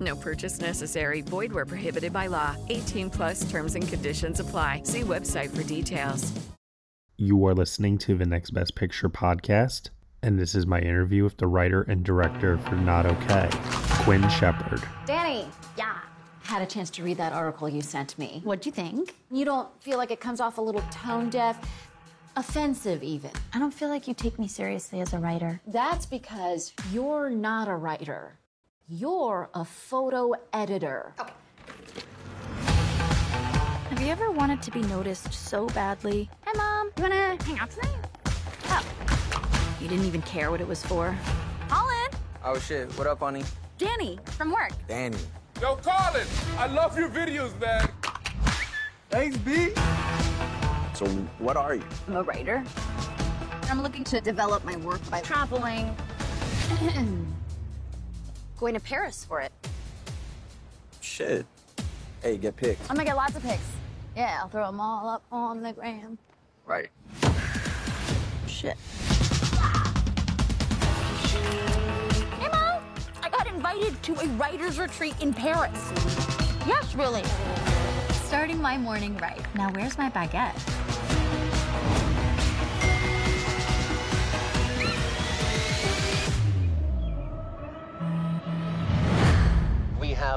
No purchase necessary. Void where prohibited by law. 18 plus terms and conditions apply. See website for details. You are listening to the Next Best Picture podcast, and this is my interview with the writer and director for Not Okay, Quinn Shepard. Danny, yeah. Had a chance to read that article you sent me. What'd you think? You don't feel like it comes off a little tone deaf, offensive even. I don't feel like you take me seriously as a writer. That's because you're not a writer. You're a photo editor. Have you ever wanted to be noticed so badly? Hi, Mom. You wanna hang out tonight? Oh. You didn't even care what it was for. Colin! Oh shit, what up, honey? Danny, from work. Danny. Yo, Colin, I love your videos, man. Thanks, B. So, what are you? I'm a writer. I'm looking to develop my work by traveling. Going to Paris for it. Shit. Hey, get pics. I'm gonna get lots of pics. Yeah, I'll throw them all up on the gram. Right. Shit. Hey, Mom! I got invited to a writer's retreat in Paris. Yes, really. Starting my morning right. Now, where's my baguette?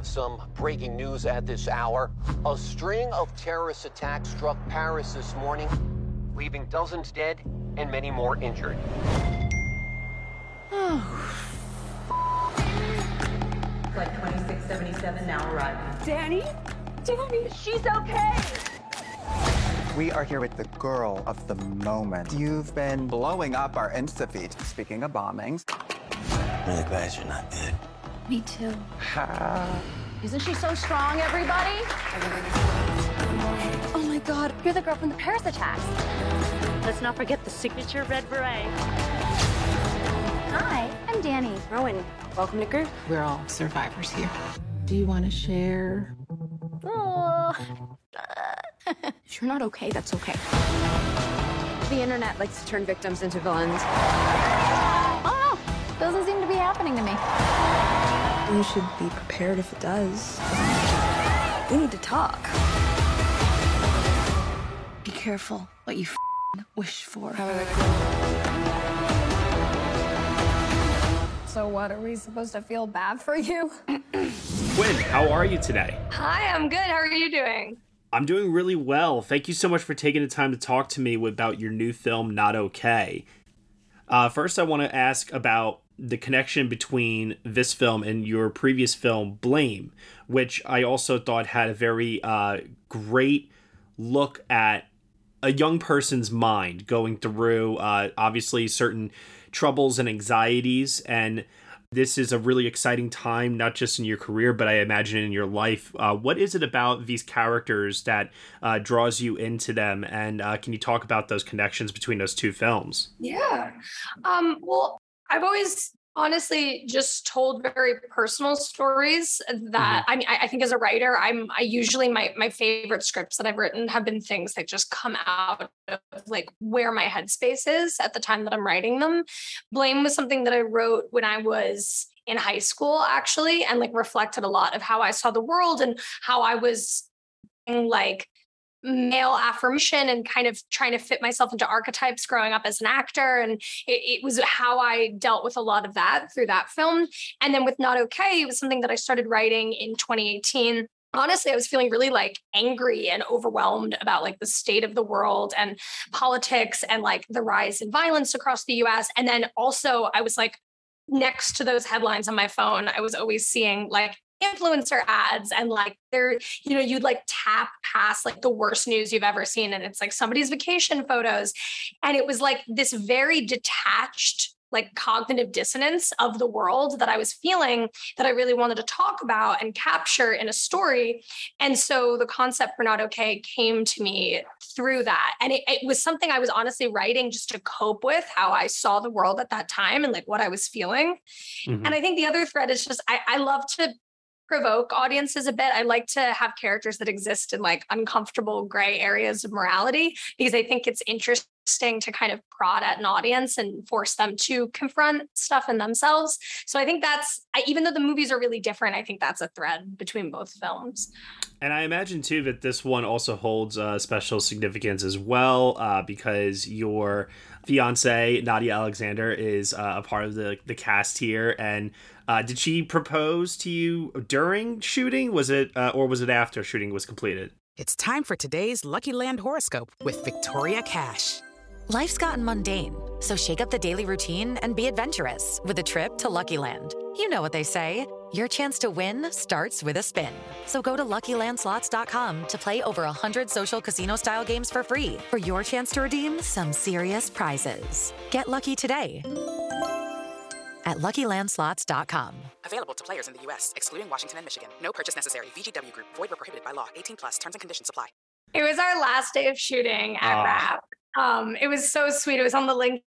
Have some breaking news at this hour. A string of terrorist attacks struck Paris this morning, leaving dozens dead and many more injured. Flight 2677 now arriving. Danny? Danny, she's okay. We are here with the girl of the moment. You've been blowing up our Insta feed. Speaking of bombings. Really glad you're not dead. Me too. Isn't she so strong, everybody? Oh my god, you're the girl from the Paris attacks. Let's not forget the signature red beret. Hi, I'm Danny. Rowan, welcome to group. We're all survivors here. Do you want to share? Oh. If you're not okay, that's okay. The internet likes to turn victims into villains. Oh doesn't seem to be happening to me. You should be prepared if it does. We need to talk. Be careful what you f- wish for. So what, are we supposed to feel bad for you? Quinn, how are you today? Hi, I'm good. How are you doing? I'm doing really well. Thank you so much for taking the time to talk to me about your new film, Not Okay. Uh, first, I want to ask about the connection between this film and your previous film, Blame, which I also thought had a very uh, great look at a young person's mind going through uh, obviously certain troubles and anxieties. And this is a really exciting time not just in your career but i imagine in your life. Uh, what is it about these characters that uh, draws you into them? And uh, can you talk about those connections between those two films? Yeah. Um, well, I've always honestly just told very personal stories that mm-hmm. I mean I, I think as a writer I'm I usually my my favorite scripts that I've written have been things that just come out of like where my headspace is at the time that I'm writing them. Blame was something that I wrote when I was in high school actually and like reflected a lot of how I saw the world and how I was like male affirmation and kind of trying to fit myself into archetypes growing up as an actor. And it, it, was how I dealt with a lot of that through that film. And then with Not Okay, it was something that I started writing in 2018 honestly i was feeling really like angry and overwhelmed about like the state of the world and politics and like the rise in violence across the us and then also i was like next to those headlines on my phone i was always seeing like influencer ads and like there you know you'd like tap past like the worst news you've ever seen and it's like somebody's vacation photos and it was like this very detached like cognitive dissonance of the world that I was feeling that I really wanted to talk about and capture in a story. And so the concept for Not Okay came to me through that. And it, it, was something I was honestly writing just to cope with how I saw the world at that time and like what I was feeling. Mm-hmm. And I think the other thread is just I, I love to provoke audiences a bit. I like to have characters that exist in like uncomfortable gray areas of morality because I think it's interesting to kind of prod at an audience and force them to confront stuff in themselves. So I think that's even though the movies are really different, I think that's a thread between both films. And I imagine too that this one also holds uh, special significance as well uh, because your fiance Nadia Alexander is uh, a part of the the cast here and uh, did she propose to you during shooting? Was it, uh, or was it after shooting was completed? It's time for today's Lucky Land horoscope with Victoria Cash. Life's gotten mundane, so shake up the daily routine and be adventurous with a trip to Lucky Land. You know what they say. Your chance to win starts with a spin. So go to LuckyLandSlots.com to play over 100 social casino-style games for free for your chance to redeem some serious prizes. Get lucky today at LuckyLandSlots.com. Available to players in the U.S., excluding Washington and Michigan. No purchase necessary. VGW Group. Void where prohibited by law. 18 plus. Terms and conditions apply. It was our last day of shooting at oh. Wrap. Um, it was so sweet. It was on the link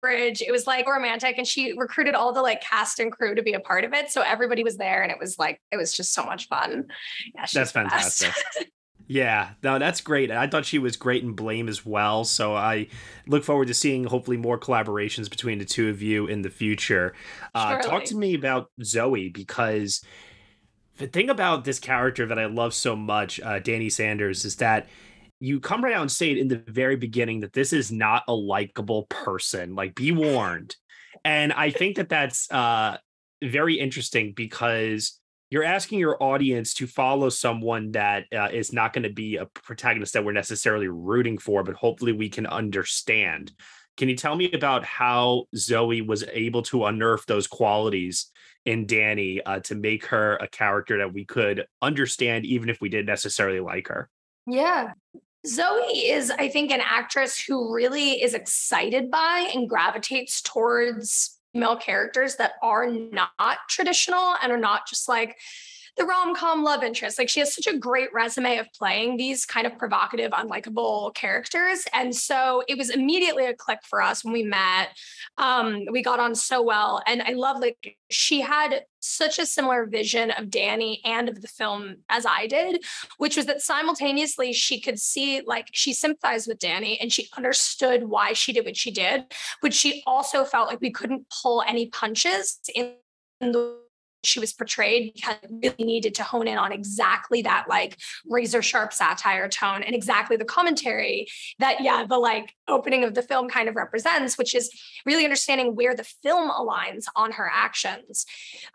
bridge. It was like romantic, and she recruited all the like cast and crew to be a part of it. So everybody was there, and it was like it was just so much fun. Yeah, that's fantastic. Yeah, no, that's great. I thought she was great in Blame as well. So I look forward to seeing hopefully more collaborations between the two of you in the future. Uh, talk to me about Zoe because the thing about this character that I love so much, uh, Danny Sanders, is that you come right out and say it in the very beginning that this is not a likable person. Like, be warned. And I think that that's uh, very interesting because you're asking your audience to follow someone that uh, is not going to be a protagonist that we're necessarily rooting for, but hopefully we can understand. Can you tell me about how Zoe was able to unearth those qualities in Danny uh, to make her a character that we could understand, even if we didn't necessarily like her? Yeah. Zoe is, I think, an actress who really is excited by and gravitates towards female characters that are not traditional and are not just like the rom-com love interest. Like she has such a great resume of playing these kind of provocative, unlikable characters. And so it was immediately a click for us when we met. Um, we got on so well. And I love like she had such a similar vision of Danny and of the film as I did, which was that simultaneously she could see like she sympathized with Danny and she understood why she did what she did, but she also felt like we couldn't pull any punches in the she was portrayed because really needed to hone in on exactly that like razor sharp satire tone and exactly the commentary that yeah the like opening of the film kind of represents which is really understanding where the film aligns on her actions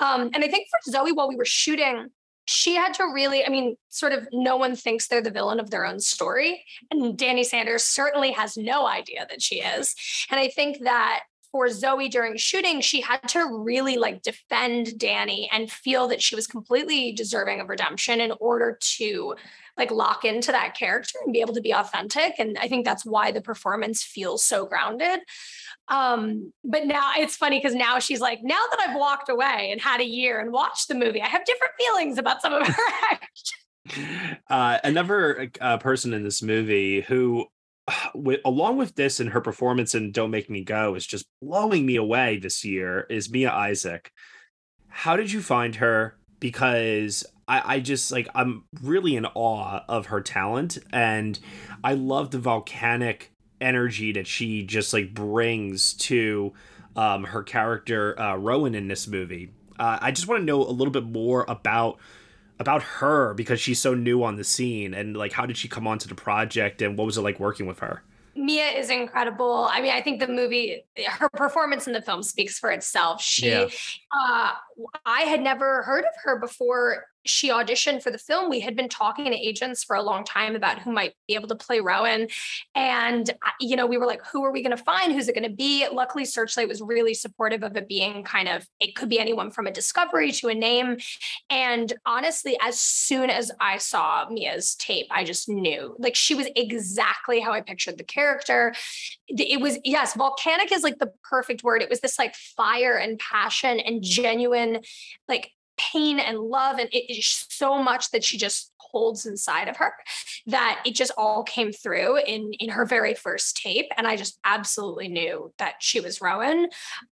um, and i think for zoe while we were shooting she had to really, I mean, sort of no one thinks they're the villain of their own story. And Danny Sanders certainly has no idea that she is. And I think that for Zoe during shooting, she had to really like defend Danny and feel that she was completely deserving of redemption in order to like lock into that character and be able to be authentic. And I think that's why the performance feels so grounded. Um, but now it's funny because now she's like, now that I've walked away and had a year and watched the movie, I have different feelings about some of her actions. Uh, another uh, person in this movie who with, along with this and her performance in Don't Make Me Go is just blowing me away this year is Mia Isaac. How did you find her? Because I, I just like I'm really in awe of her talent and I love the volcanic energy that she just like brings to um, her character uh, Rowan in this movie. Uh, I just want to know a little bit more about about her because she's so new on the scene and like how did she come onto the project and what was it like working with her? Mia is incredible. I mean, I think the movie, her performance in the film speaks for itself. She, yeah. uh, I had never heard of her before she auditioned for the film, we had been talking to agents for a long time about who might be able to play Rowan. And, uh, you know, we were like, who are we going to find? Who's it going to be? Luckily, Searchlight was really supportive of it being kind of, it could be anyone from a discovery to a name. And honestly, as soon as I saw Mia's tape, I just knew like she was exactly how I pictured the character. It was, yes, volcanic is like the perfect word. It was this like fire and passion and genuine, like pain and love and it is so much that she just holds inside of her that it just all came through in in her very first tape and i just absolutely knew that she was rowan.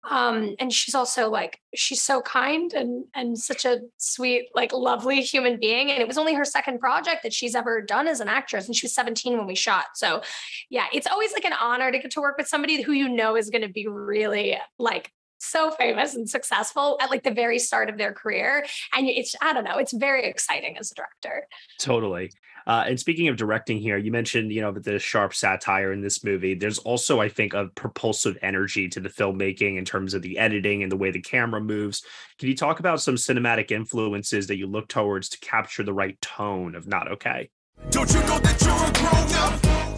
Um and she's also like she's so kind and and such a sweet like lovely human being and it was only her second project that she's ever done as an actress and she was 17 when we shot. So yeah it's always like an honor to get to work with somebody who you know is going to be really like so famous and successful at like the very start of their career. And it's, I don't know, it's very exciting as a director. Totally. Uh, and speaking of directing here, you mentioned, you know, the sharp satire in this movie. There's also, I think, a propulsive energy to the filmmaking in terms of the editing and the way the camera moves. Can you talk about some cinematic influences that you look towards to capture the right tone of Not Okay? Don't you know that you're a grown up?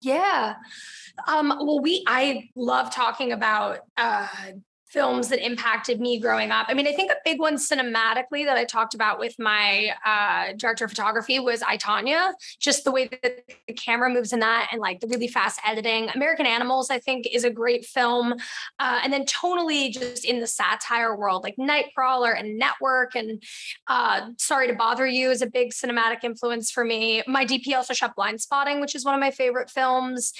Yeah. Um, well, we I love talking about uh, films that impacted me growing up. I mean, I think a big one cinematically that I talked about with my uh, director of photography was I, Tonya. Just the way that the camera moves in that and like the really fast editing. American Animals, I think, is a great film. Uh, and then tonally, just in the satire world, like Nightcrawler and Network and uh, Sorry to Bother You is a big cinematic influence for me. My DP also shot Blindspotting, which is one of my favorite films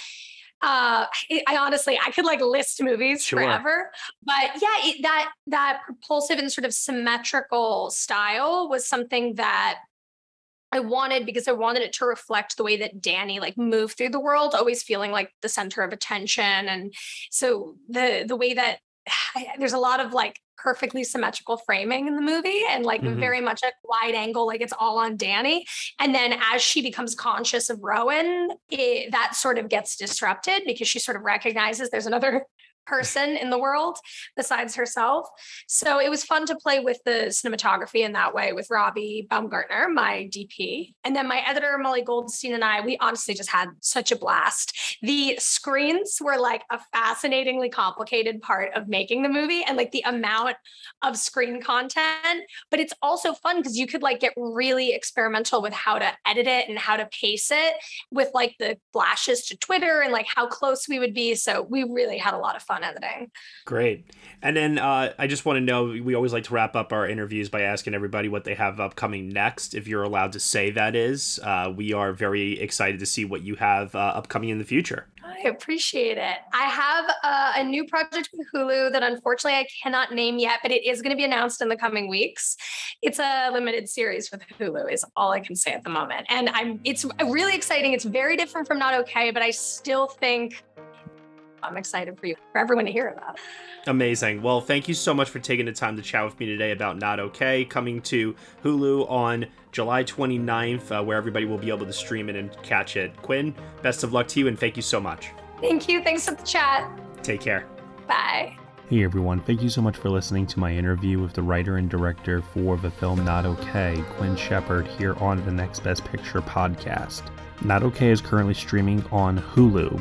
uh I honestly I could like list movies sure. forever but yeah it, that that propulsive and sort of symmetrical style was something that I wanted because I wanted it to reflect the way that Danny like moved through the world always feeling like the center of attention and so the the way that there's a lot of like perfectly symmetrical framing in the movie and like mm-hmm. very much a wide angle like it's all on danny and then as she becomes conscious of rowan it, that sort of gets disrupted because she sort of recognizes there's another person in the world besides herself. So it was fun to play with the cinematography in that way with Robby Baumgartner, my DP. And then my editor, Molly Goldstein, and I, we honestly just had such a blast. The screens were like a fascinatingly complicated part of making the movie and like the amount of screen content. But it's also fun because you could like get really experimental with how to edit it and how to pace it with like the flashes to Twitter and like how close we would be. So we really had a lot of fun on editing. Great. And then uh, I just want to know we always like to wrap up our interviews by asking everybody what they have upcoming next. If you're allowed to say that is, uh, we are very excited to see what you have uh, upcoming in the future. I appreciate it. I have uh, a new project with Hulu that unfortunately I cannot name yet, but it is going to be announced in the coming weeks. It's a limited series with Hulu, is all I can say at the moment. And I'm it's really exciting. It's very different from Not Okay, but I still think I'm excited for you, for everyone to hear about. Amazing. Well, thank you so much for taking the time to chat with me today about Not Okay, coming to Hulu on July 29th, uh, where everybody will be able to stream it and catch it. Quinn, best of luck to you, and thank you so much. Thank you. Thanks for the chat. Take care. Bye. Hey everyone, thank you so much for listening to my interview with the writer and director for the film Not Okay, Quinn Shepard, here on the Next Best Picture podcast. Not Okay is currently streaming on Hulu.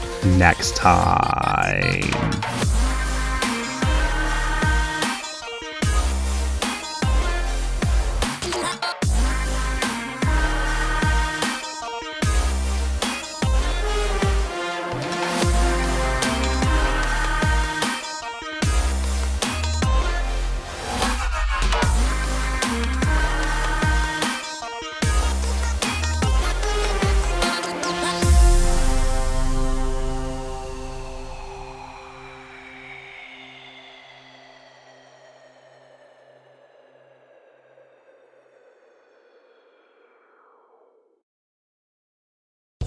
next time.